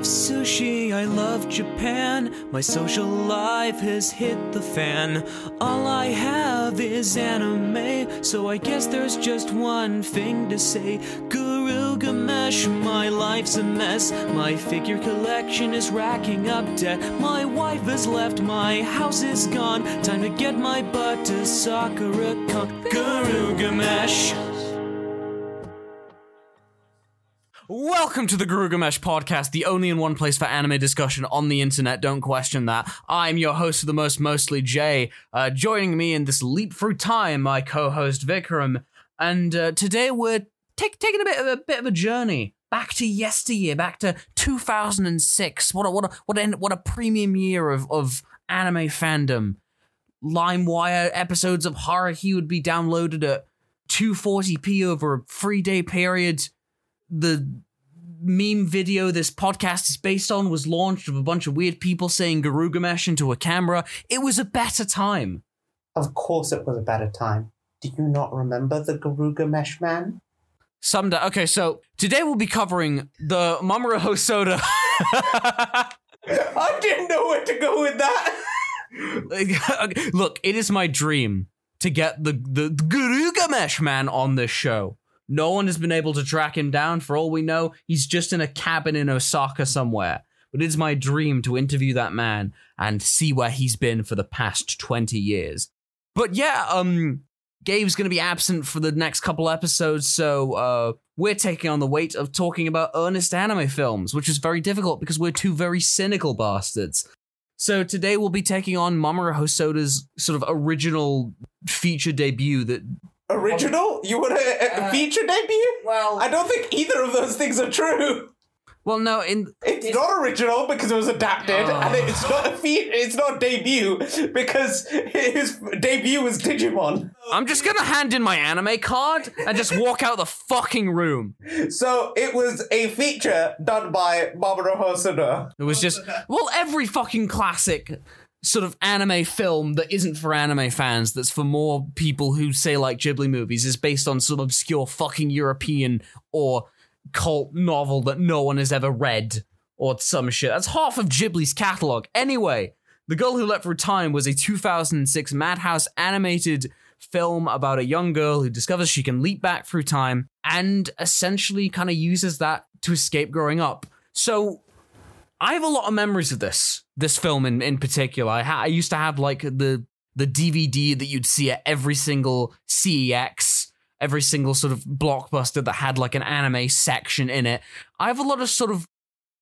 love sushi, I love Japan. My social life has hit the fan. All I have is anime, so I guess there's just one thing to say. Guru Gamesh, my life's a mess. My figure collection is racking up debt. My wife has left, my house is gone. Time to get my butt to Sakura Con. Guru Gamesh. Welcome to the Gurugamesh podcast, the only and one place for anime discussion on the internet. Don't question that. I'm your host of the most, mostly Jay. Uh, joining me in this leap through time, my co-host Vikram, and uh, today we're taking a bit of a bit of a journey back to yesteryear, back to 2006. What a what a what a, what a premium year of of anime fandom. LimeWire episodes of Haruhi would be downloaded at 240p over a three day period the meme video this podcast is based on was launched of a bunch of weird people saying Garugamesh into a camera. It was a better time. Of course, it was a better time. Do you not remember the Garuga Mesh Man? Someday. Okay, so today we'll be covering the Mamoru Hosoda. I didn't know where to go with that. Look, it is my dream to get the the, the Garugamesh Man on this show. No one has been able to track him down. For all we know, he's just in a cabin in Osaka somewhere. But it's my dream to interview that man and see where he's been for the past 20 years. But yeah, um, Gabe's going to be absent for the next couple episodes, so uh, we're taking on the weight of talking about earnest anime films, which is very difficult because we're two very cynical bastards. So today we'll be taking on Mamoru Hosoda's sort of original feature debut that Original? You want a, a Uh, feature debut? well I don't think either of those things are true. well no in It's not original because it was adapted, Oh. and it's not a feat. It's not debut because his debut was Digimon. I'm just gonna hand in my anime card and just walk out the fucking room. So it was a feature done by Mamoru Hosoda. It was just well every fucking classic sort of anime film that isn't for anime fans that's for more people who say like Ghibli movies is based on some obscure fucking European or cult novel that no one has ever read or some shit. That's half of Ghibli's catalog. Anyway, The Girl Who Leapt Through Time was a 2006 Madhouse animated film about a young girl who discovers she can leap back through time and essentially kind of uses that to escape growing up. So I have a lot of memories of this this film in in particular. I, ha- I used to have like the the DVD that you'd see at every single CEX, every single sort of blockbuster that had like an anime section in it. I have a lot of sort of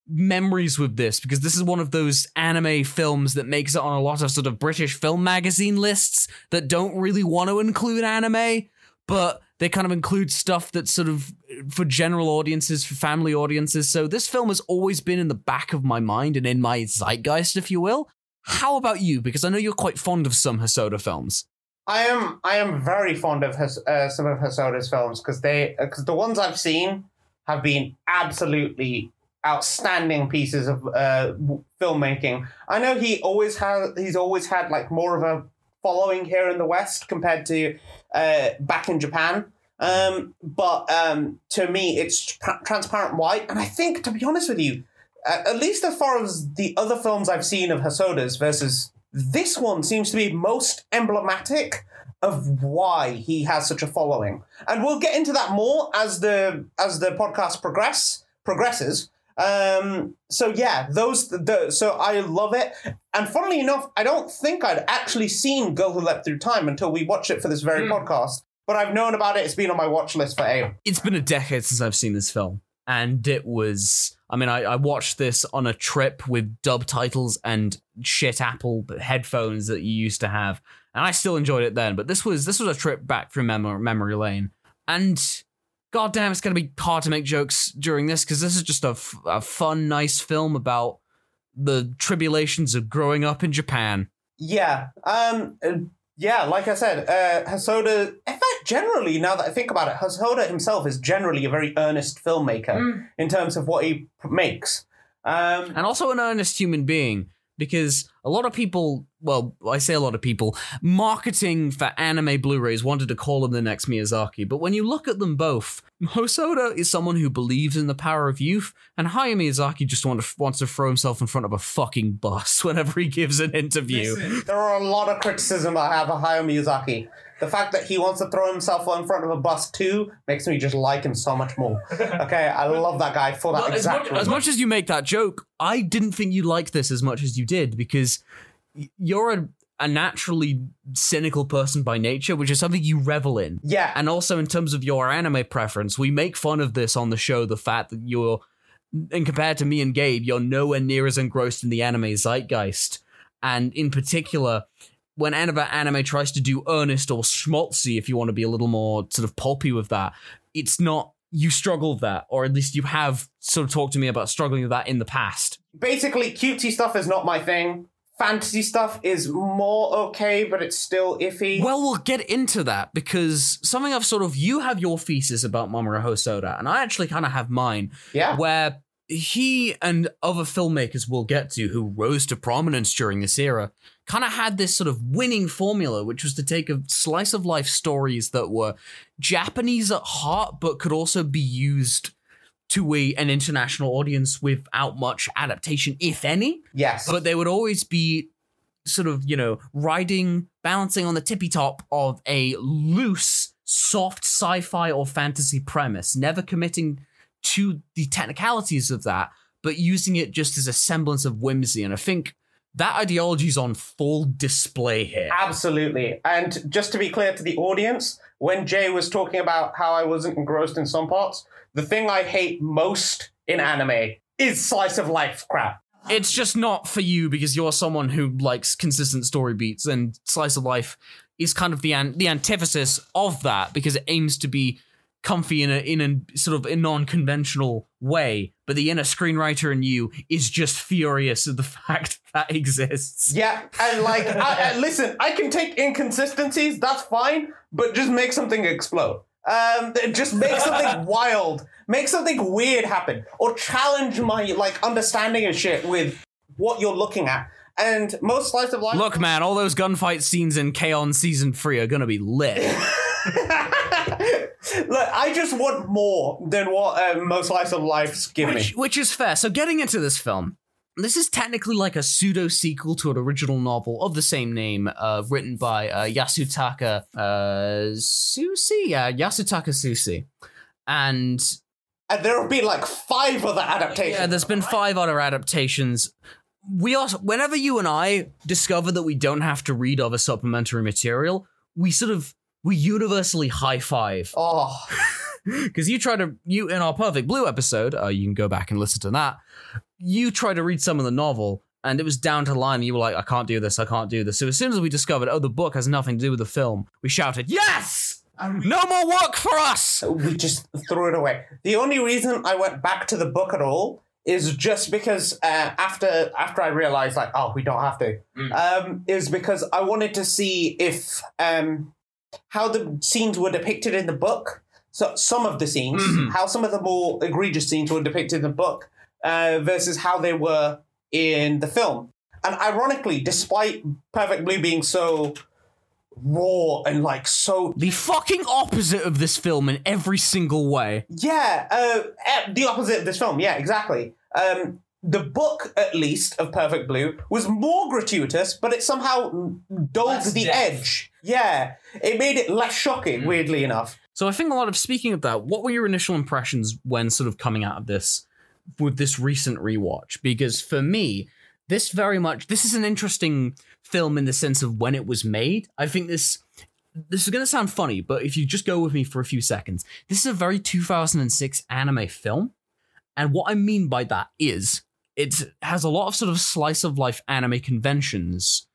memories with this because this is one of those anime films that makes it on a lot of sort of British film magazine lists that don't really want to include anime, but they kind of include stuff that's sort of for general audiences, for family audiences. So this film has always been in the back of my mind and in my zeitgeist, if you will. How about you? Because I know you're quite fond of some Hosoda films. I am I am very fond of Hos- uh, some of Hosoda's films because they because the ones I've seen have been absolutely outstanding pieces of uh, filmmaking. I know he always has he's always had like more of a following here in the West compared to uh, back in Japan. Um, but um, to me, it's tra- transparent white, and I think to be honest with you, at, least as far as the other films I've seen of Hosoda's versus this one seems to be most emblematic of why he has such a following. And we'll get into that more as the as the podcast progress progresses. Um, so yeah, those the so I love it. And funnily enough, I don't think I'd actually seen Girl Who Leapt Through Time until we watched it for this very podcast. But I've known about it. It's been on my watch list for a It's been a decade since I've seen this film. And it was, I mean, I, I watched this on a trip with dub titles and shit Apple headphones that you used to have. And I still enjoyed it then. But this was this was a trip back through mem- memory lane. And goddamn, it's going to be hard to make jokes during this because this is just a, f- a fun, nice film about the tribulations of growing up in Japan. Yeah. Um. Yeah. Like I said, uh, Hosoda. In fact, generally, now that I think about it, Hosoda himself is generally a very earnest filmmaker in terms of what he makes. Um. and also an earnest human being because a lot of people well, I say a lot of people, marketing for anime Blu rays wanted to call him the next Miyazaki. But when you look at them both, Hosoda is someone who believes in the power of youth, and Hayao Miyazaki just want to, wants to throw himself in front of a fucking bus whenever he gives an interview. There are a lot of criticism I have of Hayao Miyazaki. The fact that he wants to throw himself in front of a bus too makes me just like him so much more. Okay, I love that guy for that Well, as, much, as much as you make that joke, I didn't think you liked this as much as you did because y- you're a, a naturally cynical person by nature, which is something you revel in. yeah, And also, in terms of your anime preference, we make fun of this on the show the fact that you're, and compared to me and Gabe, you're nowhere near as engrossed in the anime zeitgeist. And in particular, when anime, anime tries to do earnest or schmaltzy, if you want to be a little more sort of pulpy with that, it's not. You struggle with that, or at least you have sort of talked to me about struggling with that in the past. basically cutesy stuff is not my thing. Fantasy stuff is more okay, but it's still iffy. Well, we'll get into that because something I've sort of you have your thesis about Mamoru Hosoda, and I actually kind of have mine. yeah, where he and other filmmakers we'll get to who rose to prominence during this era kind of had this sort of winning formula, which was to take a slice of life stories that were Japanese at heart, but could also be used to a, an international audience without much adaptation, if any. yes, But they would always be sort of, you know, riding, balancing on the tippy top of a loose, soft sci fi or fantasy premise, never committing to the technicalities of that, but using it just as a semblance of whimsy. And I think that ideology is on full display here. Absolutely. And just to be clear to the audience, when Jay was talking about how I wasn't engrossed in some parts, the thing I hate most in anime is slice of life crap. It's just not for you because you're someone who likes consistent story beats, and Slice of Life is kind of the an- the antithesis of that because it aims to be comfy in a in a sort of a non-conventional way. But the inner screenwriter in you is just furious at the fact that exists. Yeah, and like, I, I- listen, I can take inconsistencies, that's fine, but just make something explode. Um, just make something wild, make something weird happen, or challenge my like understanding of shit with what you're looking at. And most slice of life, Look, man, all those gunfight scenes in K-On! season three are gonna be lit. Look, I just want more than what uh, most slice of lives give me. which, which is fair. So, getting into this film, this is technically like a pseudo sequel to an original novel of the same name, uh, written by uh, Yasutaka uh, Tsutsui. Yeah, Yasutaka Tsutsui. And And there have been like five other adaptations. yeah, there's been five other adaptations. We also, whenever you and I discover that we don't have to read other supplementary material, we sort of we universally high five. Oh, because you try to you in our perfect blue episode uh, you can go back and listen to that you try to read some of the novel and it was down to the line and you were like i can't do this i can't do this. So as soon as we discovered oh the book has nothing to do with the film we shouted yes! And no more work for us! We just threw it away. The only reason I went back to the book at all is just because uh, after after I realized like oh we don't have to. Um, is because I wanted to see if um, how the scenes were depicted in the book. So some of the scenes, Mhm. how some of the more egregious scenes were depicted in the book uh, versus how they were in the film. And ironically, despite Perfect Blue being so raw and like so the fucking opposite of this film in every single way Yeah, uh, eh, the opposite of this film. Yeah, exactly. Um, the book, at least, of Perfect Blue was more gratuitous, but it somehow dulled Less the depth. edge. Yeah, it made it less shocking, mm. weirdly enough. so i think a lot of speaking of that what were your initial impressions when sort of coming out of this with this recent rewatch because for me this very much this is an interesting film in the sense of when it was made i think this this is going to sound funny but if you just go with me for a few seconds this is a very 2006 anime film and what i mean by that is it has a lot of sort of slice of life anime conventions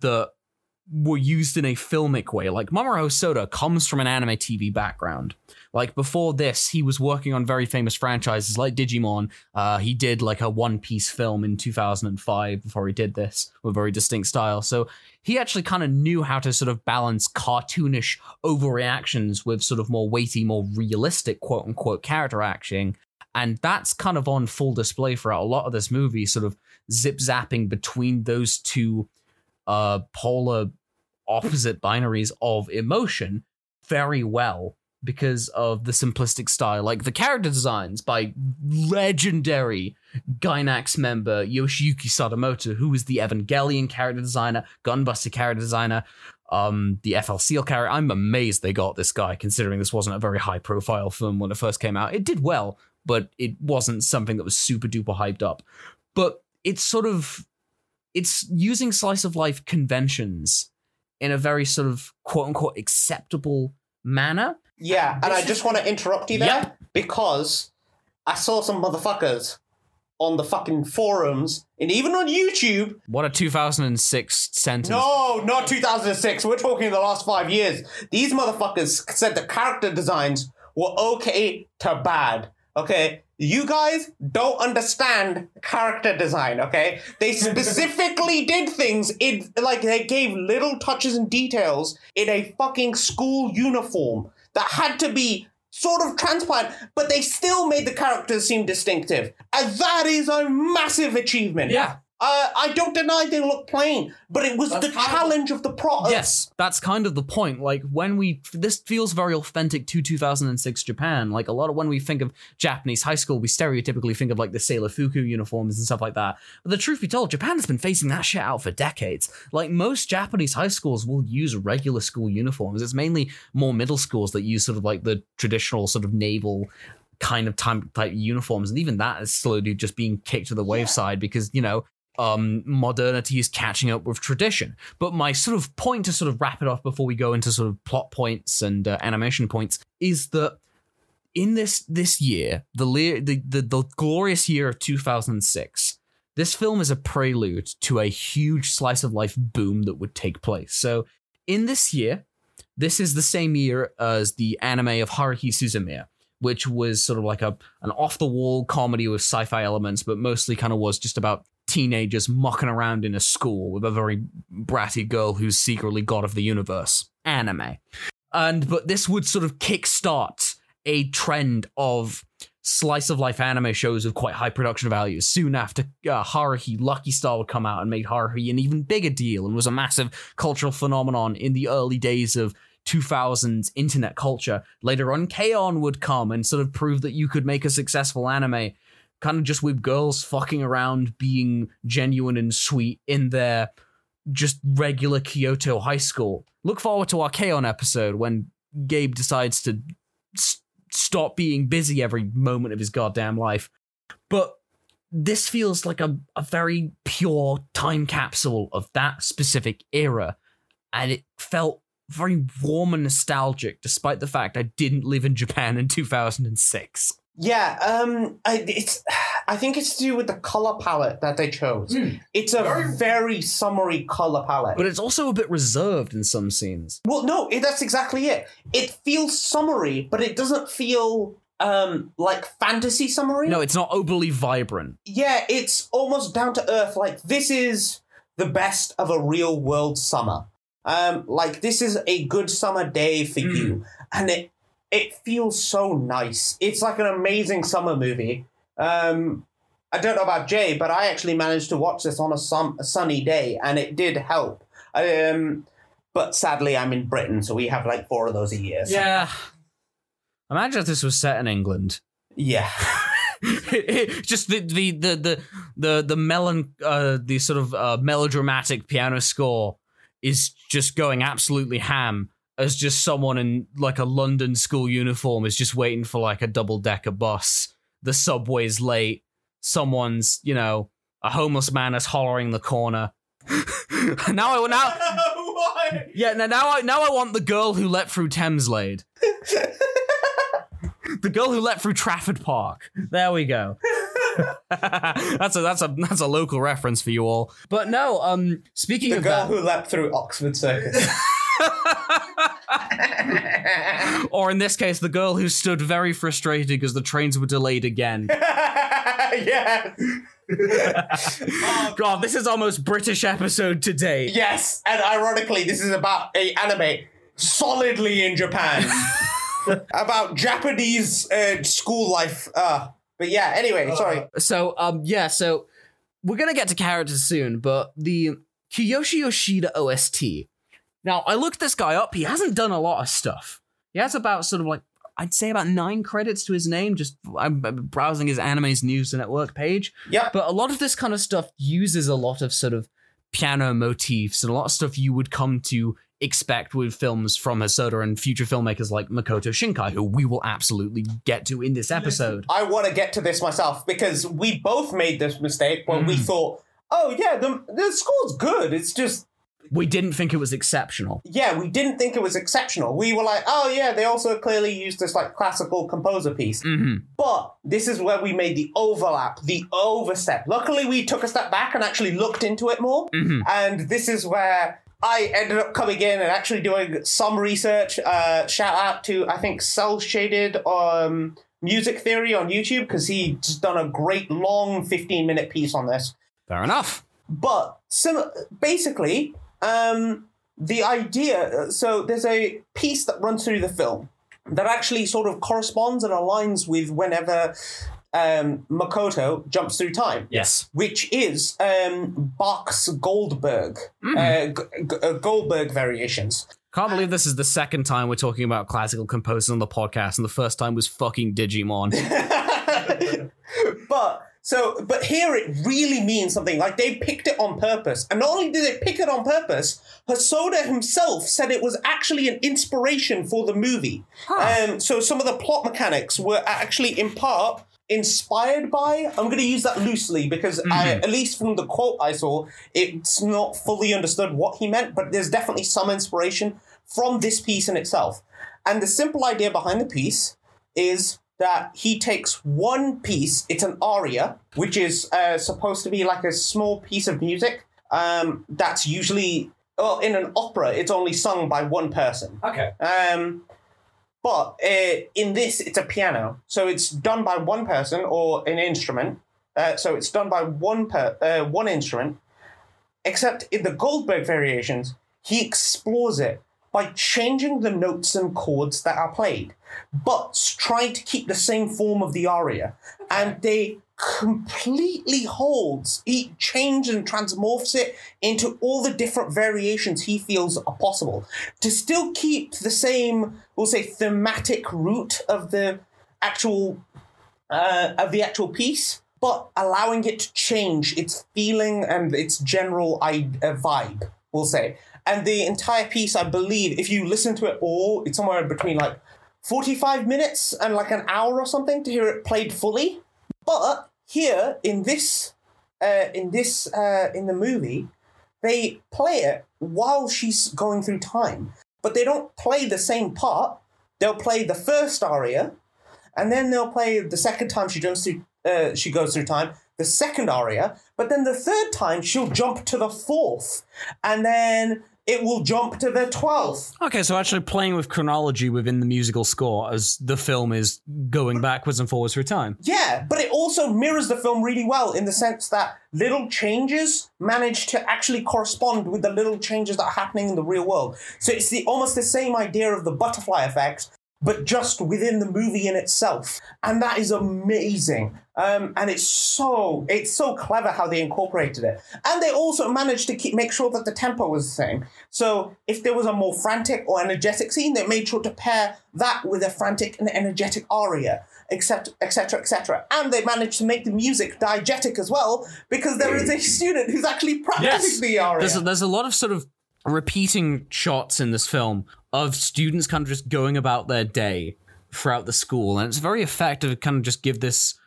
that were used in a filmic way. Like Mamoru Soda comes from an anime TV background. Like before this, he was working on very famous franchises like Digimon. Uh, he did like a One Piece film in 2005 before he did this with very distinct style. So he actually kind of knew how to sort of balance cartoonish overreactions with sort of more weighty, more realistic quote unquote character acting. And that's kind of on full display throughout a lot of this movie, sort of zip zapping between those two uh polar opposite binaries of emotion very well because of the simplistic style. Like the character designs by legendary Gainax member Yoshiyuki Sadamoto, who was the Evangelion character designer, Gunbuster character designer, um, the FLCL character. I'm amazed they got this guy, considering this wasn't a very high profile film when it first came out. It did well, but it wasn't something that was super duper hyped up. But it's sort of it's using slice of life conventions in a very sort of quote unquote acceptable manner. Yeah, and I just want to interrupt you there Yep. because I saw some motherfuckers on the fucking forums and even on YouTube. What a 2006 sentence. No, not 2006. We're talking the last five years. These motherfuckers said the character designs were okay to bad. Okay, you guys don't understand character design. Okay, they specifically did things in like they gave little touches and details in a fucking school uniform that had to be sort of transparent, but they still made the characters seem distinctive, and that is a massive achievement. Yeah. Uh, I don't deny they look plain, but it was That's the kind of- challenge of the pro. Yes, that's kind of the point. Like when we this feels very authentic to 2006 Japan. Like a lot of when we think of Japanese high school, we stereotypically think of like the Sailor Fuku uniforms and stuff like that. But the truth be told, Japan has been facing that shit out for decades. Like most Japanese high schools will use regular school uniforms. It's mainly more middle schools that use sort of like the traditional sort of naval kind of time type uniforms, and even that is slowly just being kicked to the wayside because you know um, modernity is catching up with tradition. But my sort of point to sort of wrap it off before we go into sort of plot points and uh, animation points is that in this this year, the, le- the the the glorious year of 2006, this film is a prelude to a huge slice of life boom that would take place. So in this year, this is the same year as the anime of Haruhi Suzumiya, which was sort of like a an off the wall comedy with sci-fi elements, but mostly kind of was just about teenagers mucking around in a school with a very bratty girl who's secretly god of the universe. Anime. And but this would sort of kickstart a trend of slice of life anime shows with quite high production values. Soon after uh, Haruhi, Lucky Star would come out and made Haruhi an even bigger deal and was a massive cultural phenomenon in the early days of 2000s internet culture. Later on, K-On! would come and sort of prove that you could make a successful anime kind of just with girls fucking around being genuine and sweet in their just regular Kyoto high school. Look forward to our K-On! episode when Gabe decides to s- stop being busy every moment of his goddamn life. But this feels like a, a very pure time capsule of that specific era. And it felt very warm and nostalgic, despite the fact I didn't live in Japan in 2006. Yeah, um, I, it's. I think it's to do with the color palette that they chose. Hmm. It's a Very- very summery color palette. But it's also a bit reserved in some scenes. well, no, it, that's exactly it. It feels summery, but it doesn't feel um like fantasy summery. No, it's not overly vibrant. Yeah, it's almost down to earth. Like this is the best of a real world summer. Um, like this is a good summer day for Mm. you, and it it feels so nice. It's like an amazing summer movie. Um, I don't know about Jay, but I actually managed to watch this on a, sun, a sunny day, and it did help. Um, but sadly, I'm in Britain, so we have like four of those a year. so- Yeah. Imagine if this was set in England. yeah. just the the the the the the melon uh the sort of uh, melodramatic piano score is just going absolutely ham as just someone in like a London school uniform is just waiting for like a double decker bus. The subway's late. Someone's you know a homeless man is hollering the corner. now I now yeah, now, now I now I want the girl who let through Thameslade. the girl who let through Trafford Park. There we go. that's a that's a that's a local reference for you all. But no, um speaking The of the girl that, who leapt through Oxford Circus. or in this case, the girl who stood very frustrated because the trains were delayed again. yeah. God, this is almost British episode today. Yes, and ironically, this is about a anime solidly in Japan about Japanese uh, school life. Uh, but yeah, anyway, sorry. So um yeah, so we're gonna get to characters soon, but the Kiyoshi Yoshida OST. Now, I looked this guy up. He hasn't done a lot of stuff. He has about sort of like, I'd say about nine credits to his name. Just I'm browsing his anime's news and network page. Yeah. But a lot of this kind of stuff uses a lot of sort of piano motifs and a lot of stuff you would come to expect with films from Hosoda and future filmmakers like Makoto Shinkai, who we will absolutely get to in this episode. I want to get to this myself because we both made this mistake when we Mm. thought, oh yeah, the the score's good. It's just We didn't think it was exceptional. yeah, we didn't think it was exceptional. We were like, oh yeah, they also clearly used this like classical composer piece. hmm But this is where we made the overlap, the overstep. Luckily, we took a step back and actually looked into it more. Mhm. And this is where I ended up coming in and actually doing some research. Uh, shout out to, I think, Cell Shaded um, Music Theory on YouTube because he's done a great long 15 minute piece on this. Fair enough. But sim- basically, um, the idea so there's a piece that runs through the film that actually sort of corresponds and aligns with whenever um, Makoto jumps through time, Yes. which is um, Bach's Goldberg, uh, G- G- uh, Goldberg variations. Can't believe this is the second time we're talking about classical composers on the podcast, and the first time was fucking Digimon. but so but here it really means something like they picked it on purpose. And not only did they pick it on purpose Hosoda himself said it was actually an inspiration for the movie. Um, so some of the plot mechanics were actually in part inspired by i'm going to use that loosely because I, at least from the quote i saw it's not fully understood what he meant but there's definitely some inspiration from this piece in itself. And the simple idea behind the piece is that he takes one piece, it's an aria, which is uh, supposed to be like a small piece of music um, that's usually, well, in an opera, it's only sung by one person. Okay. Um, but uh, in this, it's a piano. So it's done by one person or an instrument. Uh, so it's done by one per, uh, one instrument. Except in the Goldberg variations, he explores it by changing the notes and chords that are played, but trying to keep the same form of the aria. And they completely holds, he changes and transmorphs it into all the different variations he feels are possible to still keep the same, we'll say, thematic root of the actual uh, of the actual piece, but allowing it to change its feeling and its general I- uh, vibe, we'll say. And the entire piece, I believe, if you listen to it all, it's somewhere between like 45 minutes and like an hour or something to hear it played fully. But here in this, uh, in this, uh, in the movie, they play it while she's going through time, but they don't play the same part. They'll play the first aria, and then they'll play the second time she jumps through. Uh, she goes through time. The second aria, but then the third time she'll jump to the fourth, and then it will jump to the twelfth. Okay, so actually playing with chronology within the musical score as the film is going backwards and forwards through time. Yeah, but it also mirrors the film really well in the sense that little changes manage to actually correspond with the little changes that are happening in the real world. So it's the almost the same idea of the butterfly effect, but just within the movie in itself, and that is amazing. Um, and it's so it's so clever how they incorporated it, and they also managed to keep make sure that the tempo was the same. So if there was a more frantic or energetic scene, they made sure to pair that with a frantic and energetic aria, etc., etc., etc. And they managed to make the music diegetic as well because there is a student who's actually practicing the aria. There's a, there's a lot of sort of repeating shots in this film of students kind of just going about their day throughout the school, and it's very effective to kind of just give this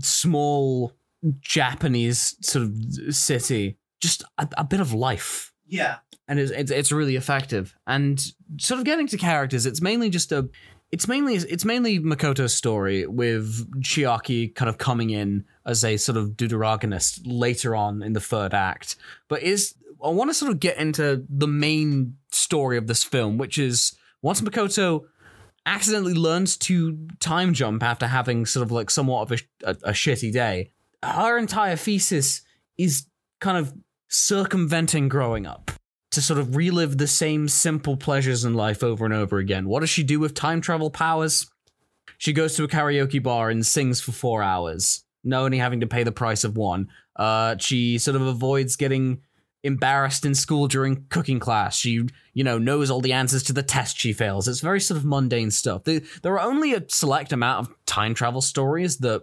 small Japanese sort of city just a, a bit of life. yeah. and it's, it's it's really effective. And sort of getting to characters, it's mainly just a, it's mainly it's mainly Makoto's story with Chiaki kind of coming in as a sort of deuteragonist later on in the third act. But is I want to sort of get into the main story of this film, which is once Makoto accidentally learns to time jump after having sort of like somewhat of a, a, a shitty day. Her entire thesis is kind of circumventing growing up to sort of relive the same simple pleasures in life over and over again. What does she do with time travel powers? She goes to a karaoke bar and sings for four hours, no only having to pay the price of one. Uh, she sort of avoids getting embarrassed in school during cooking class. She, you know, knows all the answers to the test she fails. It's very sort of mundane stuff. There, there are only a select amount of time travel stories that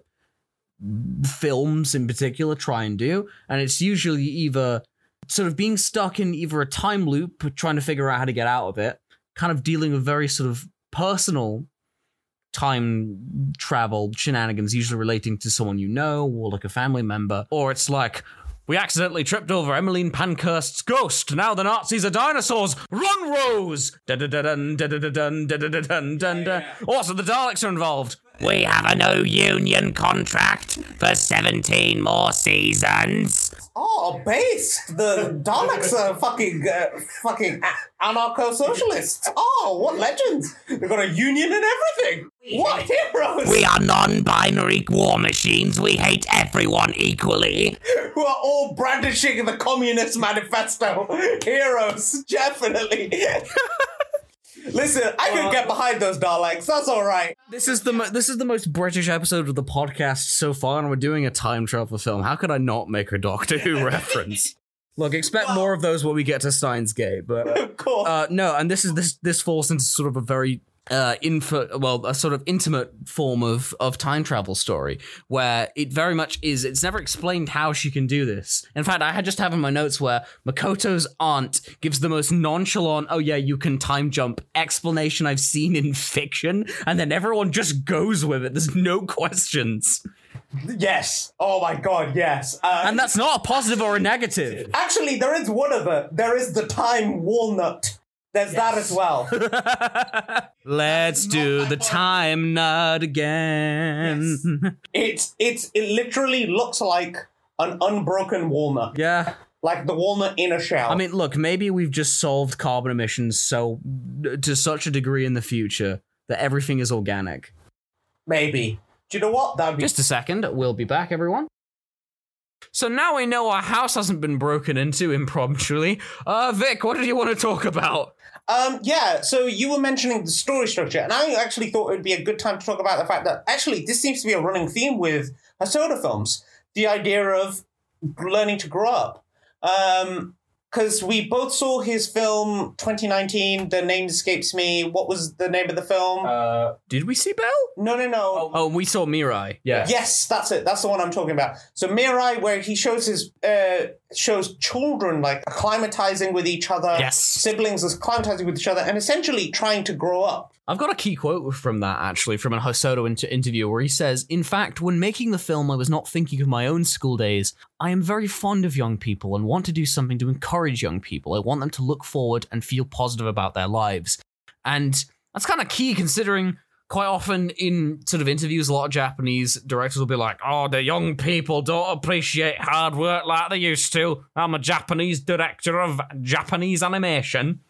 films in particular try and do, and it's usually either sort of being stuck in either a time loop, trying to figure out how to get out of it, kind of dealing with very sort of personal time travel shenanigans, usually relating to someone you know or like a family member, or it's like we accidentally tripped over Emmeline Pankhurst's ghost. Now the Nazis are dinosaurs. Run, Rose! Also, the Daleks are involved. We have a no union contract for 17 more seasons. Oh, based. The Daleks are fucking, uh, fucking anarcho socialists. Oh, what legends! They've got a union and everything. What heroes! We are non binary war machines. We hate everyone equally. Who are all brandishing the Communist Manifesto. Heroes, definitely. Listen, I can get behind those Daleks. That's all right. This is the mo- this is the most British episode of the podcast so far, and we're doing a time travel film. How could I not make a Doctor Who reference? Look, expect more of those when we get to Steins Gate, but Of course. uh, no, and this is this this falls into sort of a very uh info well a sort of intimate form of of time travel story where it very much is it's never explained how she can do this in fact i had just have in my notes where makoto's aunt gives the most nonchalant oh yeah you can time jump explanation i've seen in fiction and then everyone just goes with it there's no questions yes. Oh my god, yes. Uh, and that's not a positive or a negative actually, there is one of it. There is the time walnut. There's that as well. let's do the time nut again it's it's it literally looks like an unbroken walnut, yeah like the walnut in a shell. I mean, look, maybe we've just solved carbon emissions so to such a degree in the future that everything is organic. maybe. Do you know what? That'd be Just a second, we'll be back, everyone. So now we know our house hasn't been broken into impromptu. Uh, Vic, what did you want to talk about? Um, yeah, so you were mentioning the story structure, and I actually thought it would be a good time to talk about the fact that actually this seems to be a running theme with Hosoda films. The idea of learning to grow up. Um, because we both saw his film 2019, the name escapes me. What was the name of the film? Uh, did we see Bell? no, no, no. Oh, we saw Mirai. Yeah. Yes, that's it. That's the one I'm talking about. So Mirai, where he shows his uh, shows children like acclimatizing with each other. Yes. Siblings is acclimatizing with each other and essentially trying to grow up. I've got a key quote from that actually from an Hosoda inter- interview where he says, "In fact, when making the film, I was not thinking of my own school days. I am very fond of young people and want to do something to encourage young people. I want them to look forward and feel positive about their lives." And that's kind of key considering quite often in sort of interviews a lot of Japanese directors will be like, "Oh, the young people don't appreciate hard work like they used to. I'm a Japanese director of Japanese animation."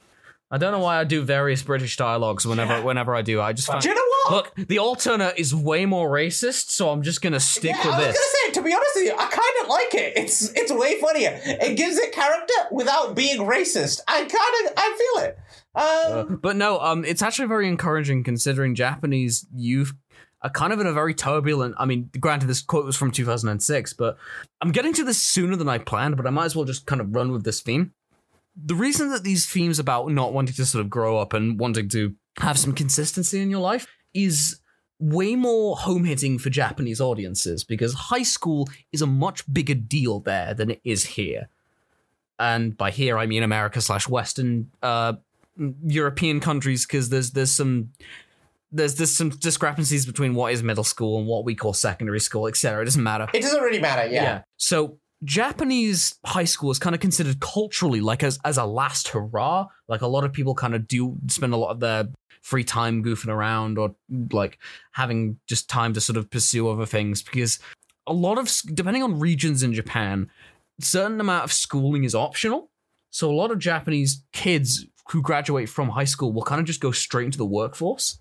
I don't know why I do various British dialogues whenever whenever I do. I just find Do you know what? look the alternate is way more racist, so I'm just gonna stick Yeah, with I was this. gonna say, to be honest with you, I kind of like it. It's it's way funnier. It gives it character without being racist. I kind of I feel it. Um, But no, um, it's actually very encouraging considering Japanese youth are kind of in a very turbulent. I mean, granted, this quote was from 2006, but I'm getting to this sooner than I planned. But I might as well just kind of run with this theme. The reason that these themes about not wanting to sort of grow up and wanting to have some consistency in your life is way more home hitting for Japanese audiences because high school is a much bigger deal there than it is here. And by here, I mean America slash Western uh, European countries because there's there's some there's there's some discrepancies between what is middle school and what we call secondary school, etc. It doesn't matter. it doesn't really matter. Yeah. So Japanese high school is kind of considered culturally like as as a last hurrah. Like a lot of people kind of do spend a lot of their free time goofing around or like having just time to sort of pursue other things because a lot of depending on regions in Japan, certain amount of schooling is optional. So a lot of Japanese kids who graduate from high school will kind of just go straight into the workforce.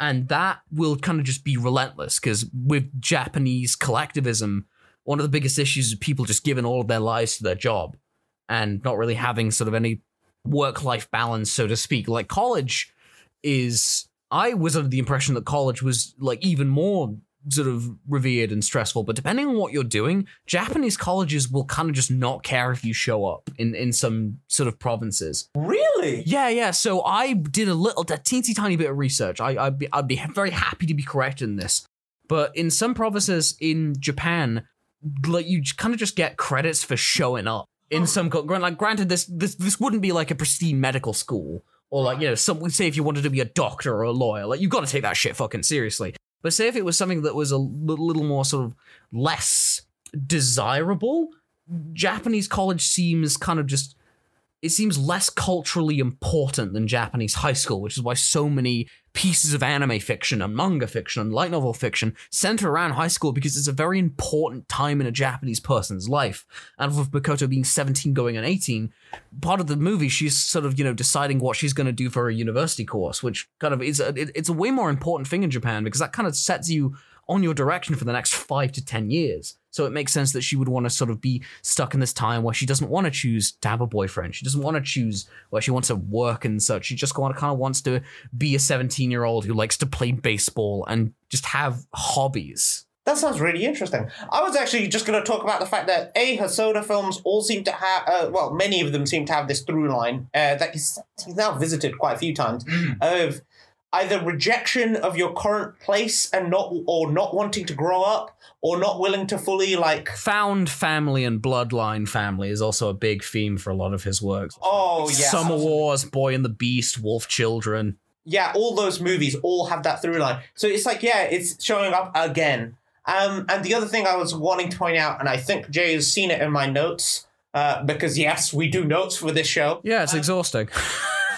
And that will kind of just be relentless because with Japanese collectivism, one of the biggest issues is people just giving all of their lives to their job and not really having sort of any work life balance, so to speak. Like college is, I was under the impression that college was like even more sort of revered and stressful. But depending on what you're doing, Japanese colleges will kind of just not care if you show up in in some sort of provinces. Really? Yeah, yeah. So I did a little, a teensy tiny bit of research. I, I'd be, I'd be very happy to be correct in this. But in some provinces in Japan, like you kind of just get credits for showing up. In oh. some, co- like, granted, this this this wouldn't be like a pristine medical school or like you know, some say if you wanted to be a doctor or a lawyer, like you got to take that shit fucking seriously. But say if it was something that was a little more sort of less desirable, Japanese college seems kind of just it seems less culturally important than Japanese high school, which is why so many pieces of anime fiction and manga fiction and light novel fiction center around high school because it's a very important time in a Japanese person's life. And with Makoto being 17 going on 18, part of the movie she's sort of, you know, deciding what she's going to do for a university course, which kind of is a, it- it's a way more important thing in Japan because that kind of sets you on your direction for the next 5 to 10 years. So it makes sense that she would want to sort of be stuck in this time where she doesn't want to choose to have a boyfriend. She doesn't want to choose where she wants to work and such. She just kind of wants to be a 17 year old who likes to play baseball and just have hobbies. That sounds really interesting. I was actually just going to talk about the fact that A, Hosoda films all seem to have, uh, well, many of them seem to have this through line uh, that he's, he's now visited quite a few times of either rejection of your current place and not, or not wanting to grow up, or not willing to fully like, Found family and bloodline family is also a big theme for a lot of his works. oh yeah, Summer Wars, Boy and the Beast, Wolf Children. yeah, all those movies all have that through line. So it's like, yeah, it's showing up again. Um, and the other thing I was wanting to point out, and I think Jay has seen it in my notes, uh, because yes, we do notes for this show. Yeah, it's exhausting.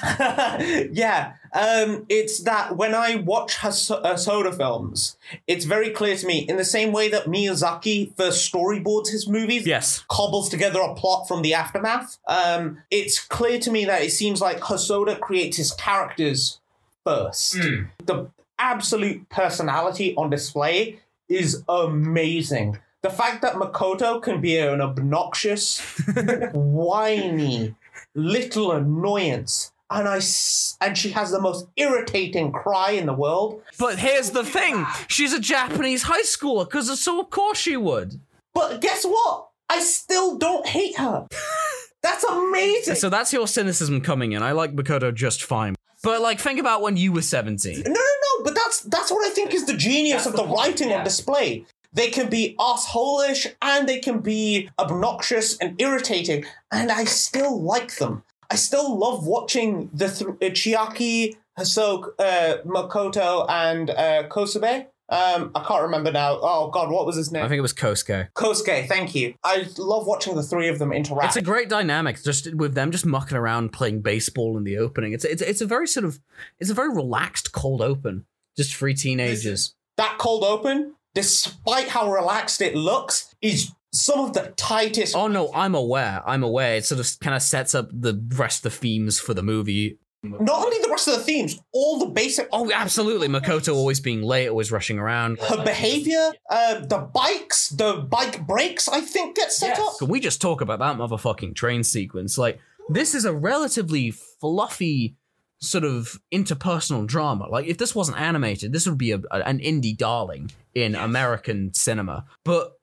yeah, um, it's that when I watch Has- uh, films, it's very clear to me, in the same way that Miyazaki first storyboards his movies, yes. cobbles together a plot from the aftermath. Um, it's clear to me that it seems like Hosoda creates his characters first. The absolute personality on display is amazing. The fact that Makoto can be an obnoxious, whiny, little annoyance, and I s- and she has the most irritating cry in the world. But here's the thing she's a Japanese high schooler, because so of course she would. But guess what? I still don't hate her. That's amazing. So that's your cynicism coming in. I like Makoto just fine. But like, think about when you were 17. No, no, no. But that's that's what I think is the genius of the, writing on display. They can be assholish and they can be obnoxious and irritating, and I still like them. I still love watching the th- uh, Chiaki, Hasok, uh, Makoto, and uh, Kosube. Um, I can't remember now. Oh God, what was his name? I think it was Kosuke. Kosuke. Thank you. I love watching the three of them interact. It's a great dynamic, just with them just mucking around playing baseball in the opening. It's it's it's a very sort of it's a very relaxed cold open, just three teenagers. that cold open, despite how relaxed it looks, is some of the tightest Oh no, I'm aware. I'm aware. It sort of kind of sets up the rest of the themes for the movie. not only the rest of the themes, all the basic Oh, absolutely. Makoto always being late, always rushing around. her behavior, uh, the bikes, the bike brakes, I think get set up. Can we just talk about that motherfucking train sequence? Like, this is a relatively fluffy sort of interpersonal drama. Like, if this wasn't animated, this would be a- an indie darling in American cinema. But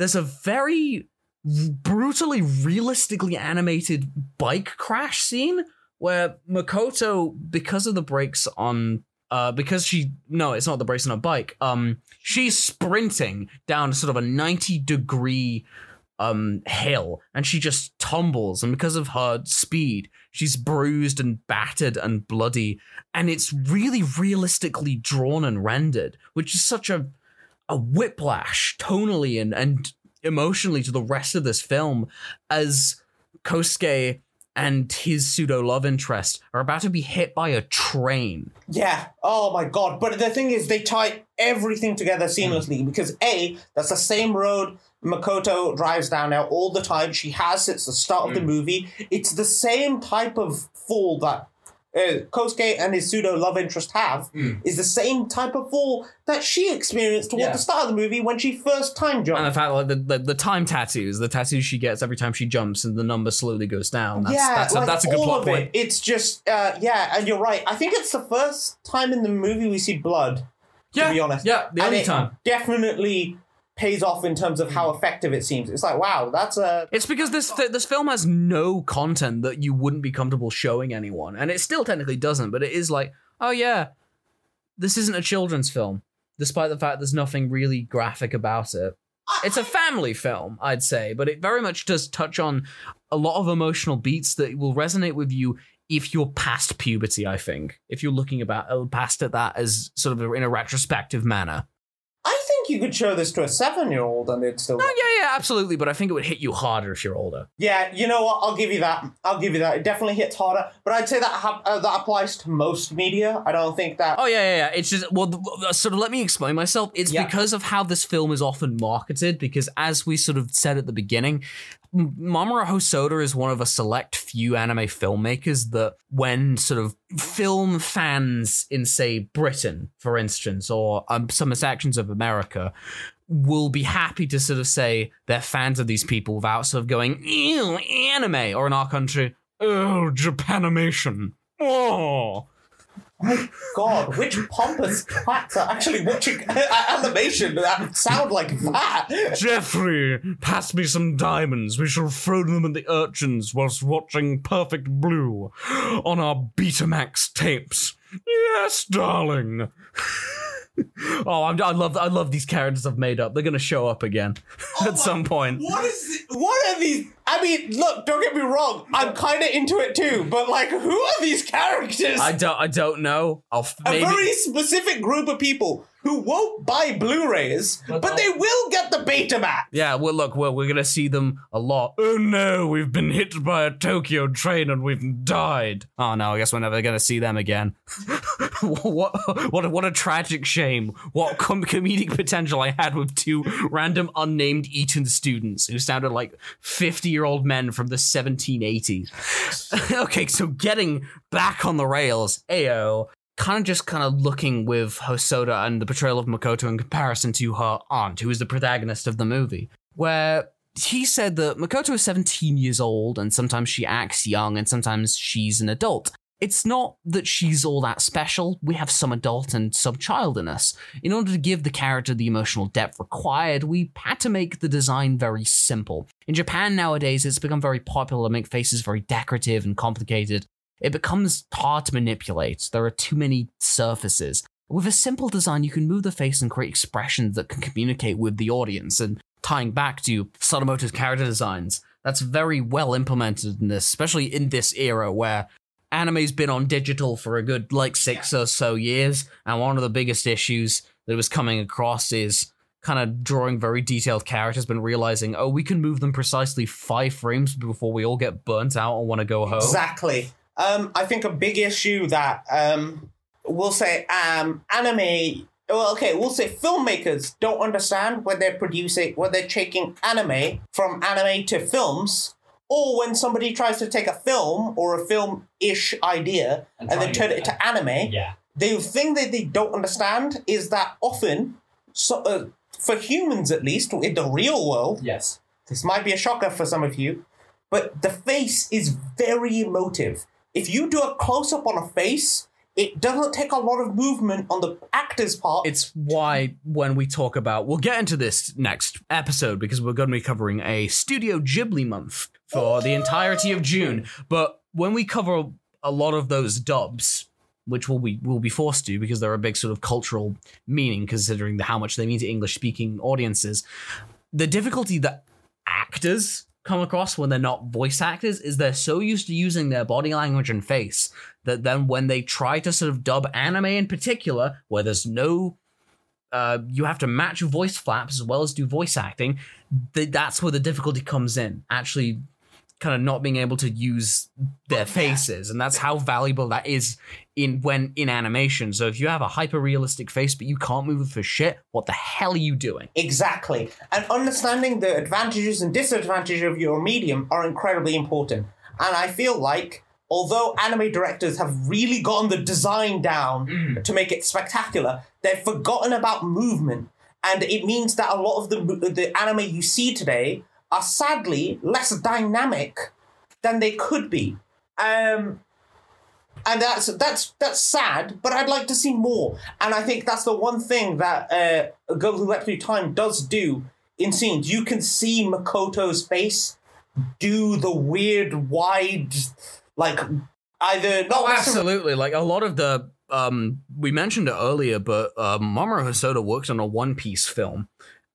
there's a very brutally realistically animated bike crash scene where Makoto, because of the brakes on uh, because she no, it's not the brakes on a bike. Um, she's sprinting down sort of a ninety degree um hill, and she just tumbles. And because of her speed, she's bruised and battered and bloody. And it's really realistically drawn and rendered, which is such a a whiplash tonally and and emotionally to the rest of this film as Kosuke and his pseudo love interest are about to be hit by a train. Yeah. Oh my god. But the thing is, they tie everything together seamlessly mm. because A, that's the same road Makoto drives down now all the time. She has since the start of the mm. movie. It's the same type of fall that uh, Kosuke and his pseudo love interest have is the same type of fall that she experienced toward Yeah. the start of the movie when she first time jumped. And the fact like the, the, the time tattoos, the tattoos she gets every time she jumps and the number slowly goes down. That's yeah, that's, a, like that's a good plot point. it. It's just, uh, yeah, and you're right. I think it's the first time in the movie we see blood. Yeah, to be honest. yeah, the And only time. definitely pays off in terms of how effective it seems. It's like, wow, that's a It's because this this film has no content that you wouldn't be comfortable showing anyone, and it still technically doesn't. But it is like, oh yeah, this isn't a children's film, despite the fact there's nothing really graphic about it. It's a family film, I'd say, but it very much does touch on a lot of emotional beats that will resonate with you if you're past puberty. I think if you're looking about uh, past at that as sort of in a retrospective manner. I think you could show this to a seven year old and they'd still Oh yeah, yeah, absolutely. But I think it would hit you harder if you're older. Yeah, you know what? I'll give you that. I'll give you that. It definitely hits harder, but I'd say that ha- uh, that applies to most media. I don't think that. Oh yeah, yeah, yeah. It's just well, th- sort of let me explain myself. It's Yeah. because of how this film is often marketed. Because as we sort of said at the beginning, Mamoru Hosoda is one of a select few anime filmmakers that, when sort of film fans in say Britain, for instance, or um, some sections of America. Will be happy to sort of say they're fans of these people without sort of going, ew, anime, or in our country, oh, Japanimation. Oh. My God, which pompous twats are actually watching animation that sound like that? Jeffrey, pass me some diamonds. We shall throw them at the urchins whilst watching Perfect Blue on our Betamax tapes. Yes, darling. oh, I'm, I love I love these characters I've made up. They're gonna show up again oh at some point. What is? What are these? I mean, look, don't get me wrong. I'm kind of into it too, but like, who are these characters? I don't I don't know. I'll f- a maybe very specific group of people who won't buy Blu-rays, but, But they will get the Betamax. Yeah, well, look, well, we're gonna see them a lot. Oh no, we've been hit by a Tokyo train and we've died. Oh no, I guess we're never gonna see them again. what, what, a, what a tragic shame. What com- comedic potential I had with two random unnamed Eton students who sounded like fifty-year-old men from the 1780s. okay, so getting back on the rails, Ao kind of just kind of looking with Hosoda and the portrayal of Makoto in comparison to her aunt, who is the protagonist of the movie, where he said that Makoto is 17 years old and sometimes she acts young and sometimes she's an adult. It's not that she's all that special. We have some adult and some child in us. In order to give the character the emotional depth required, we had to make the design very simple. In Japan nowadays, it's become very popular to make faces very decorative and complicated it becomes hard to manipulate. There are too many surfaces. With a simple design, you can move the face and create expressions that can communicate with the audience. And tying back to Sadamoto's character designs, that's very well implemented in this, especially in this era where anime's been on digital for a good like six or so years. And one of the biggest issues that was coming across is kind of drawing very detailed characters, but realizing, oh, we can move them precisely five frames before we all get burnt out and want to go home. Exactly. Um, I think a big issue that um, we'll say um, anime. Well, okay, we'll say filmmakers don't understand when they're producing, when they're taking anime from anime to films, or when somebody tries to take a film or a film-ish idea and, then turn it into anime. Yeah. The thing that they don't understand is that often, so, uh, for humans at least, in the real world, Yes. this might be a shocker for some of you, but the face is very emotive. If you do a close up on a face, it doesn't take a lot of movement on the actor's part. It's why when we talk about, we'll get into this next episode because we're going to be covering a Studio Ghibli month for the entirety of June. But when we cover a lot of those dubs, which will be will be forced to because they're a big sort of cultural meaning considering the, how much they mean to English speaking audiences, the difficulty that actors come across when they're not voice actors is they're so used to using their body language and face that then when they try to sort of dub anime in particular, where there's no uh, you have to match voice flaps as well as do voice acting. Th- that's where the difficulty comes in. Actually, kind of not being able to use their oh, faces, and that's how valuable that is in when in animation. So if you have a hyper realistic face but you can't move it for shit, what the hell are you doing? exactly. And understanding the advantages and disadvantages of your medium are incredibly important. And I feel like, although anime directors have really gotten the design down mm. to make it spectacular, they've forgotten about movement. And it means that a lot of the, the anime you see today are sadly less dynamic than they could be. Um, and that's that's that's sad. But I'd like to see more, and I think that's the one thing that uh, a girl who leapt through time does do in scenes. You can see Makoto's face do the weird, wide, like either not Oh, absolutely. Like a lot of the um we mentioned it earlier, but um Mamoru Hosoda worked on a One Piece film.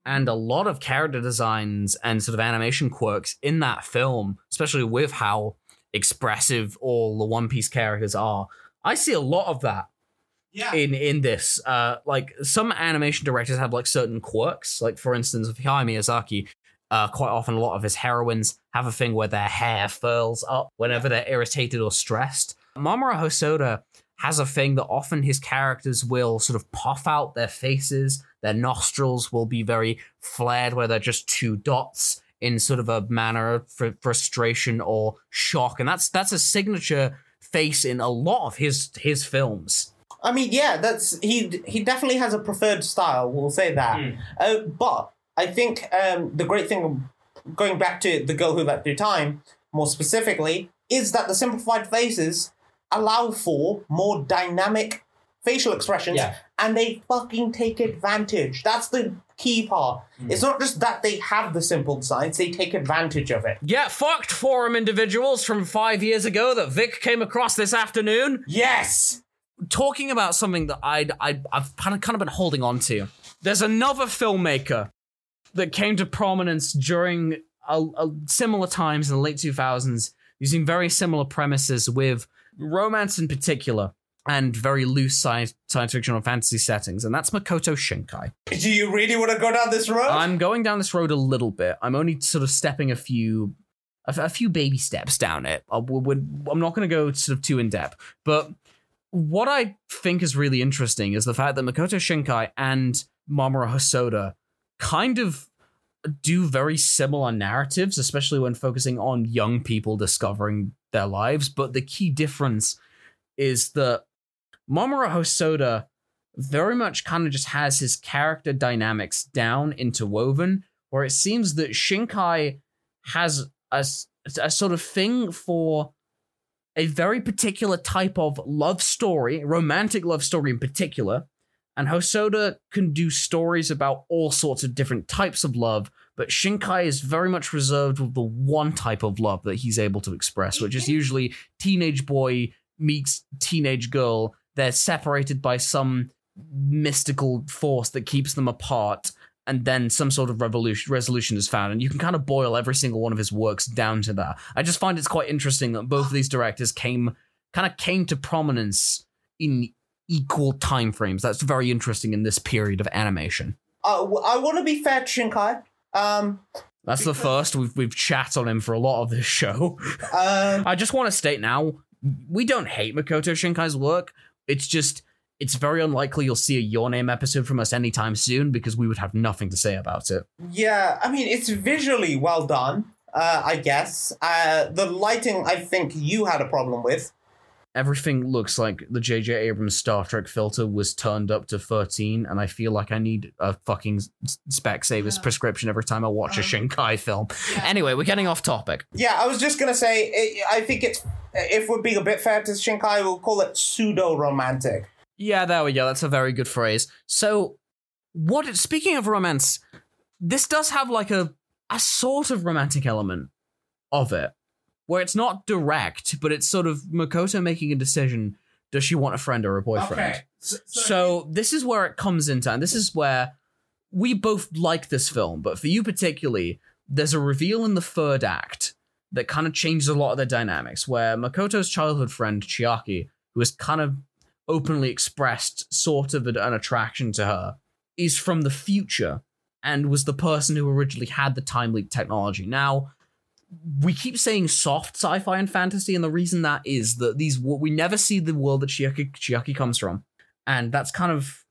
And a lot of character designs and sort of animation quirks in that film, especially with how expressive all the One Piece characters are. I see a lot of that Yeah. in in this. Uh, like some animation directors have like certain quirks. Like for instance, with Hayao Miyazaki, uh, quite often a lot of his heroines have a thing where their hair furls up whenever they're irritated or stressed. Mamoru Hosoda has a thing that often his characters will sort of puff out their faces. Their nostrils will be very flared, where they're just two dots in sort of a manner of fr- frustration or shock, and that's that's a signature face in a lot of his his films. I mean, yeah, that's he. He definitely has a preferred style. We'll say that. Hmm. Uh, but I think um, the great thing, going back to the girl who leapt through time, more specifically, is that the simplified faces allow for more dynamic facial expressions, Yeah. and they fucking take advantage. That's the key part. Hmm. It's not just that they have the simple designs; they take advantage of it. Yeah, fucked forum individuals from five years ago that Vic came across this afternoon. Yes. Talking about something that I'd, I'd I've kind of kind of been holding on to. There's another filmmaker that came to prominence during a, a similar times in the late 2000s, using very similar premises with romance in particular and very loose science, science fiction or fantasy settings, and that's Makoto Shinkai. Do you really want to go down this road? I'm going down this road a little bit. I'm only sort of stepping a few, a, a few baby steps down it. Uh, I, I'm not going to go sort of too in depth, but what I think is really interesting is the fact that Makoto Shinkai and Mamoru Hosoda kind of do very similar narratives, especially when focusing on young people discovering their lives. But the key difference is that Mamoru Hosoda very much kind of just has his character dynamics down interwoven, where it seems that Shinkai has a, a sort of thing for a very particular type of love story, romantic love story in particular. And Hosoda can do stories about all sorts of different types of love, but Shinkai is very much reserved with the one type of love that he's able to express, which is usually teenage boy meets teenage girl. They're separated by some mystical force that keeps them apart, and then some sort of revolution resolution is found. And you can kind of boil every single one of his works down to that. I just find it's quite interesting that both of these directors came kind of came to prominence in equal time frames. That's very interesting in this period of animation. Uh, I want to be fair to Shinkai. Um, That's the first we've we've chat on him for a lot of this show. um, I just want to state now, we don't hate Makoto Shinkai's work. It's just it's very unlikely you'll see a Your Name episode from us anytime soon because we would have nothing to say about it. yeah, I mean, it's visually well done, uh, I guess. Uh, the lighting, I think you had a problem with. Everything looks like the J.J. Abrams Star Trek filter was turned up to 13, and I feel like I need a fucking spec Specsavers prescription every time I watch a um, Shinkai film. Anyway, we're getting off topic. Yeah, I was just going to say, i I think it's, if we're being a bit fair to Shinkai, we'll call it pseudo romantic. Yeah, there we go. That's a very good phrase. So, what? Speaking of romance, this does have like a a sort of romantic element of it, where it's not direct, but it's sort of Makoto making a decision: does she want a friend or a boyfriend? So, So this is where it comes into, and this is where we both like this film, but for you particularly, there's a reveal in the third act that kind of changes a lot of the dynamics. Where Makoto's childhood friend Chiaki, who has kind of openly expressed sort of an attraction to her, is from the future and was the person who originally had the time leap technology. Now, we keep saying soft sci-fi and fantasy, and the reason that is that these we never see the world that Chiaki, Chiaki comes from, and that's kind of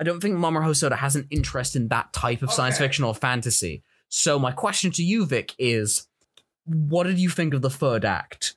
I don't think Mamoru Hosoda has an interest in that type of science fiction or fantasy. So my question to you, Vic, is what did you think of the third act?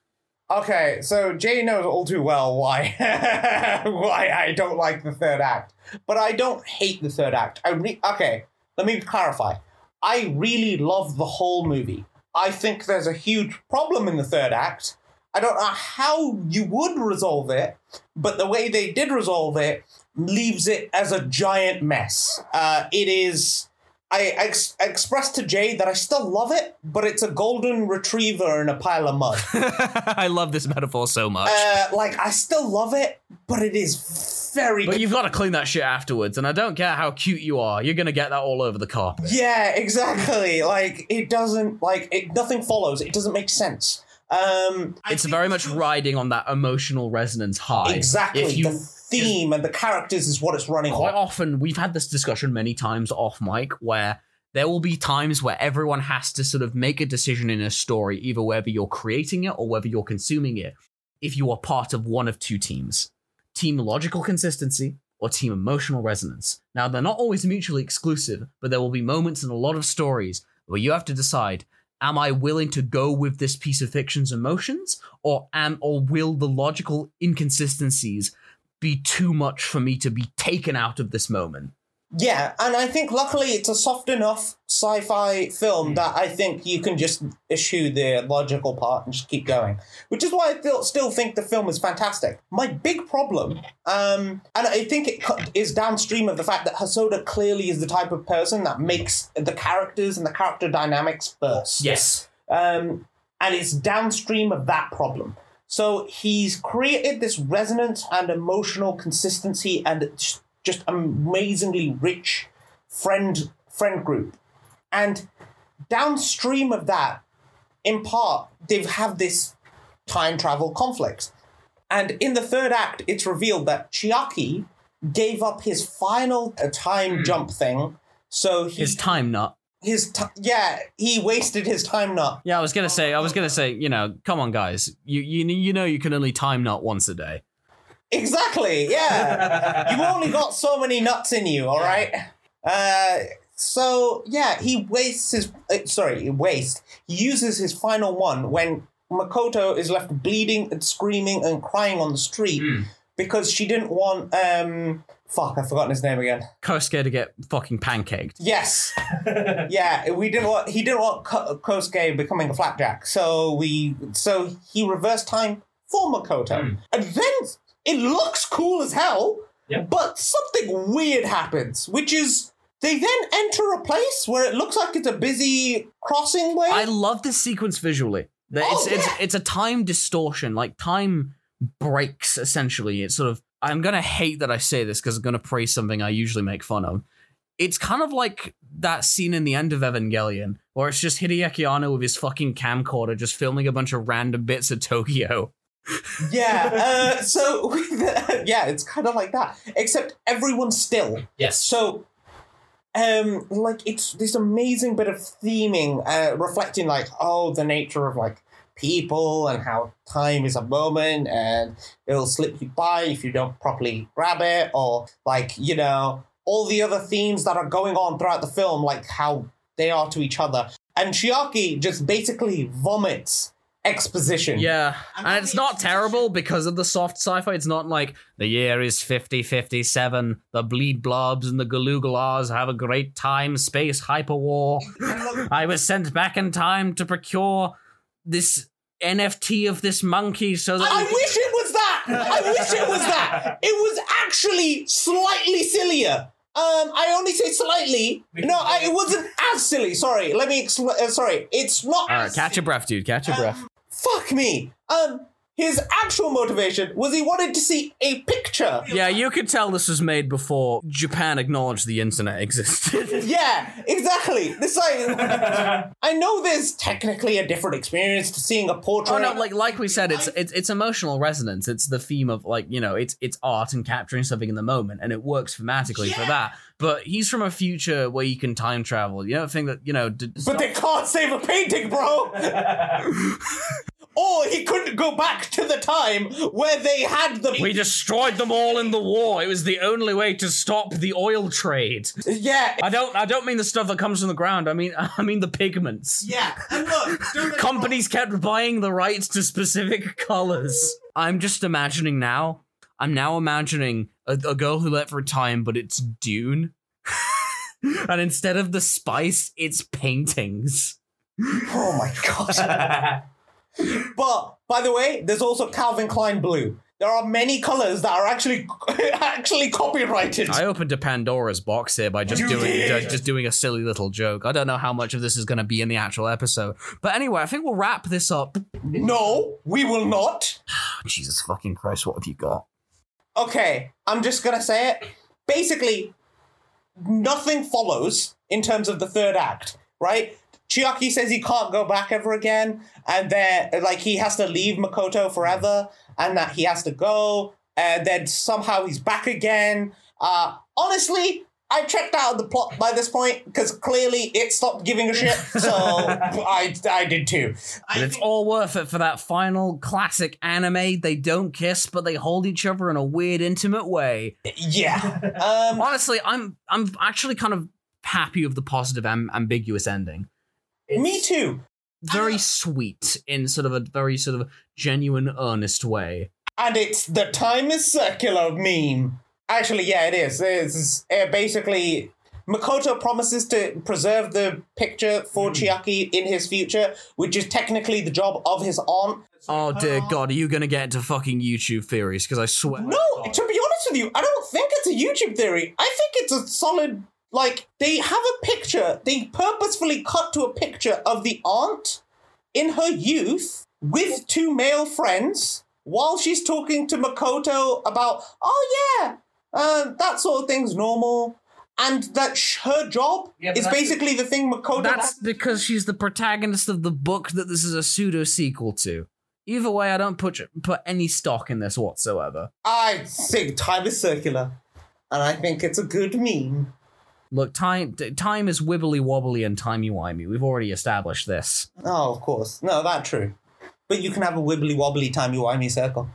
Okay, so Jay knows all too well why why I don't like the third act, but I don't hate the third act. I re- okay, let me clarify. I really love the whole movie. I think there's a huge problem in the third act. I don't know how you would resolve it, but the way they did resolve it leaves it as a giant mess. Uh, it is. I ex- expressed to Jay that I still love it, but it's a golden retriever in a pile of mud. I love this metaphor so much. uh, like I still love it, but it is very. but you've got to clean that shit afterwards, and I don't care how cute you are, you're gonna get that all over the carpet. Yeah, exactly. Like it doesn't like it. Nothing follows. It doesn't make sense. Um, It's very much riding on that emotional resonance high. exactly If you the theme and the characters is what it's running on. quite on. often we've had this discussion many times off mic where there will be times where everyone has to sort of make a decision in a story, either whether you're creating it or whether you're consuming it, if you are part of one of two teams team logical consistency or team emotional resonance. Now, they're not always mutually exclusive, but there will be moments in a lot of stories where you have to decide. Am I willing to go with this piece of fiction's emotions, or am or will the logical inconsistencies be too much for me to be taken out of this moment? Yeah, and I think luckily it's a soft enough sci-fi film that I think you can just eschew the logical part and just keep going. Which is why I still still think the film is fantastic. My big problem, um, and I think it is downstream of the fact that Hosoda clearly is the type of person that makes the characters and the character dynamics burst. Yes. Um, and it's downstream of that problem. So he's created this resonance and emotional consistency and just- just amazingly rich friend friend group. And downstream of that, in part, they've had this time travel conflict. And in the third act, it's revealed that Chiaki gave up his final uh, time jump thing. So he, His time nut. His t- yeah, he wasted his time nut. Yeah, I was gonna say, I was gonna say, you know, come on, guys, you you you know you can only time nut once a day. Exactly. Yeah. You've only got so many nuts in you. All right. Uh. So yeah, he wastes his. Uh, sorry, he wastes. He uses his final one when Makoto is left bleeding and screaming and crying on the street because she didn't want. Um. Fuck, I've forgotten his name again. Kosuke to get fucking pancaked. Yes. yeah, we didn't want. He didn't want Ko- Kosuke becoming a flapjack, so we. So he reversed time for Makoto, hmm. and then it looks cool as hell. Yep. But something weird happens, which is they then enter a place where it looks like it's a busy crossing way. I love this sequence visually. That Oh, it's, it's yeah. it's a time distortion, like time breaks essentially. It's sort of I'm gonna hate that I say this because I'm gonna praise something I usually make fun of. It's kind of like that scene in the end of Evangelion, where it's just Hideaki Anno with his fucking camcorder just filming a bunch of random bits of Tokyo. yeah. Uh, so yeah, it's kind of like that, except everyone's still. Yes. So, um, like it's this amazing bit of theming, uh, reflecting like oh the nature of like people and how time is a moment and it'll slip you by if you don't properly grab it, or like you know all the other themes that are going on throughout the film, like how they are to each other. And Chiaki just basically vomits exposition. Yeah, and it's not terrible because of the soft sci-fi. It's not like the year is 5057, the bleed blobs and the galoogalars have a great time, space hyper war. I was sent back in time to procure this NFT of this monkey so that I we- wish it was that. I wish it was that. It was actually slightly sillier. Um, I only say slightly. No, I, it wasn't as silly. Sorry, let me. Expl- uh, sorry, it's not. All right, as catch your breath, dude. Catch your breath. Fuck me. Um, his actual motivation was he wanted to see a picture. Yeah, you could tell this was made before Japan acknowledged the internet existed. Yeah, exactly. This like, I know there's technically a different experience to seeing a portrait. Oh no, like like we said, it's it's it's emotional resonance. It's the theme of like you know, it's it's art and capturing something in the moment, and it works thematically for that. But he's from a future where you can time travel. You don't think that you know? D- But they can't save a painting, bro. or he couldn't go back to the time where they had the. we destroyed them all in the war. It was the only way to stop the oil trade. yeah, I don't I don't mean the stuff that comes from the ground. I mean I mean the pigments. yeah. And look, don't get me Companies kept buying the rights to specific colors. I'm just imagining now. I'm now imagining a, a girl who left for time, but it's Dune. and instead of the spice, it's paintings. Oh my god. but by the way, there's also Calvin Klein blue. There are many colors that are actually actually copyrighted. I opened a Pandora's box here by just You doing did. just doing a silly little joke. I don't know how much of this is going to be in the actual episode, but anyway, I think we'll wrap this up. no, we will not. Jesus fucking Christ, what have you got? Okay, I'm just gonna say it. Basically, nothing follows in terms of the third act, right? Chiaki says he can't go back ever again, and then like he has to leave Makoto forever, and that he has to go, and then somehow he's back again. Uh, honestly, I checked out the plot by this point because clearly it stopped giving a shit. So I I did too. But it's all worth it for that final classic anime. They don't kiss, but they hold each other in a weird, intimate way. Yeah. Um, Honestly, I'm I'm actually kind of happy with the positive, am- ambiguous ending. Me too. Very sweet in sort of a very sort of genuine, earnest way. And it's the time is circular meme. Actually, yeah, it is. It's uh, basically Makoto promises to preserve the picture for Chiaki in his future, which is technically the job of his aunt. Oh dear God, are you gonna get into fucking YouTube theories? Because I swear. No, to be honest with you, I don't think it's a YouTube theory. I think it's a solid. Like they have a picture. They purposefully cut to a picture of the aunt in her youth with two male friends while she's talking to Makoto about, oh yeah, uh, that sort of thing's normal. And that sh- her job Yeah, is basically the thing Makoto. That's because she's the protagonist of the book that this is a pseudo sequel to. Either way, I don't put put any stock in this whatsoever. I think time is circular, and I think it's a good meme. Look, time time is wibbly wobbly and timey wimey. We've already established this. Oh, of course. No, that's true. But you can have a wibbly wobbly timey wimey circle.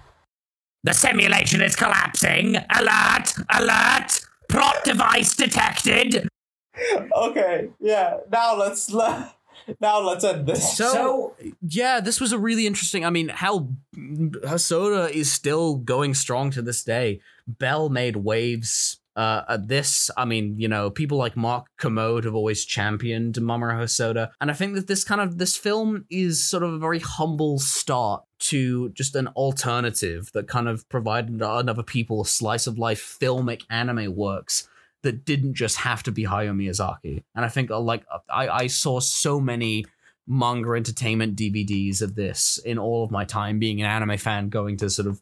The simulation is collapsing. Alert! Alert! Plot device detected. Okay, yeah. Now let's le- now let's end this. So, So- yeah, this was a really interesting. I mean, how Hosoda is still going strong to this day. Bell made waves. Uh, at this, I mean, you know, people like Mark Kermode have always championed Mamoru Hosoda, and I think that this kind of this film is sort of a very humble start to just an alternative that kind of provided another people slice of life filmic anime works that didn't just have to be Hayao Miyazaki. And I think uh, like I, I saw so many manga entertainment DVDs of this in all of my time being an anime fan going to sort of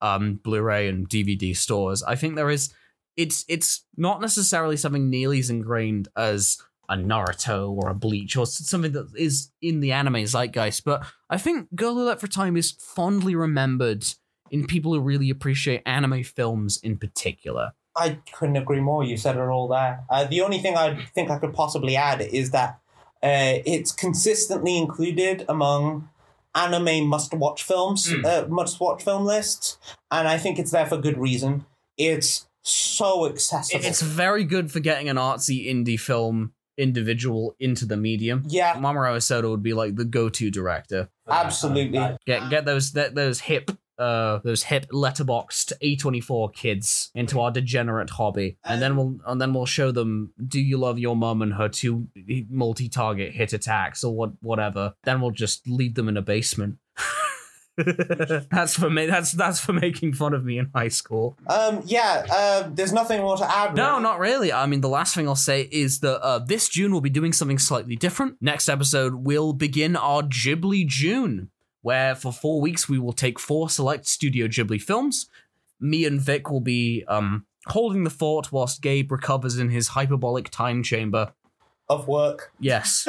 um Blu-ray and DVD stores. I think there is it's it's not necessarily something nearly as ingrained as a Naruto or a Bleach or something that is in the anime zeitgeist, but I think Girl Who Leapt for Time is fondly remembered in people who really appreciate anime films in particular. I couldn't agree more. You said it all there. Uh, the only thing I think I could possibly add is that uh, it's consistently included among anime must-watch films, Mm. uh, must-watch film lists, and I think it's there for good reason. It's so accessible. It's very good for getting an artsy indie film individual into the medium. yeah, Mamoru Hosoda would be like the go-to director. absolutely. Get get those that those hip uh those hip Letterboxd A24 kids into our degenerate hobby. And then we'll and then we'll show them do you love your mum and her two multi-target hit attacks or what whatever. Then we'll just leave them in a basement. that's for me that's that's for making fun of me in high school. Um, yeah. Uh, there's nothing more to add. No, really. not really. I mean, the last thing I'll say is that uh, this June we'll be doing something slightly different. Next episode, we'll begin our Ghibli June, where for four weeks we will take four select Studio Ghibli films. Me and Vic will be um, holding the fort whilst Gabe recovers in his hyperbolic time chamber. of work. Yes.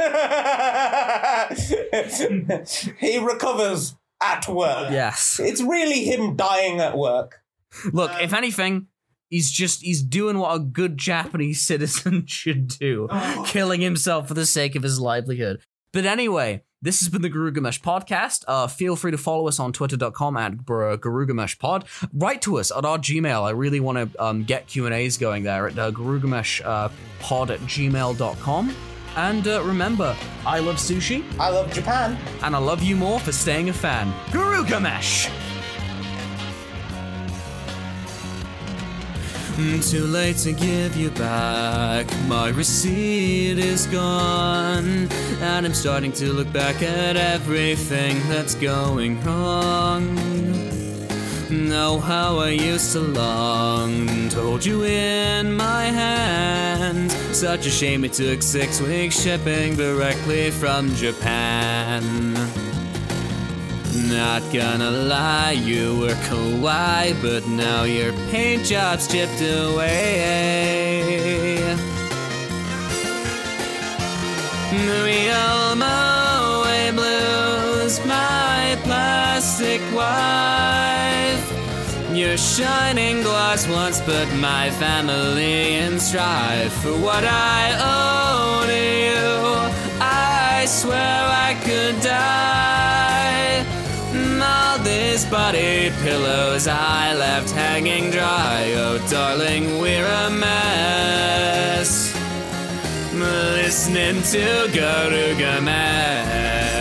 he recovers at work. Yes. It's really him dying at work. Look, if anything, he's just he's doing what a good Japanese citizen should do, killing himself for the sake of his livelihood. But anyway, this has been the Garugamesh podcast. Uh, feel free to follow us on twitter.com at garugameshpod. Write to us at our Gmail. I really want to um, get Q&As going there at uh, garugameshpod uh, pod at gmail.com. And uh, remember, I love sushi, I love Japan. and I love you more for staying a fan. Garugamesh! Mm, Too late to give you back. My receipt is gone. And I'm starting to look back at everything that's going wrong. Know how I used to long to hold you in my hands. Such a shame it took six weeks shipping directly from Japan. Not gonna lie, you were kawaii, but now your paint job's chipped away. Real Blues, my plastic wife. Your shining glass once put my family in strife. For what I owe to you, I swear I could die. All these body pillows I left hanging dry. Oh, darling, we're a mess. Listening to Garuga Mess.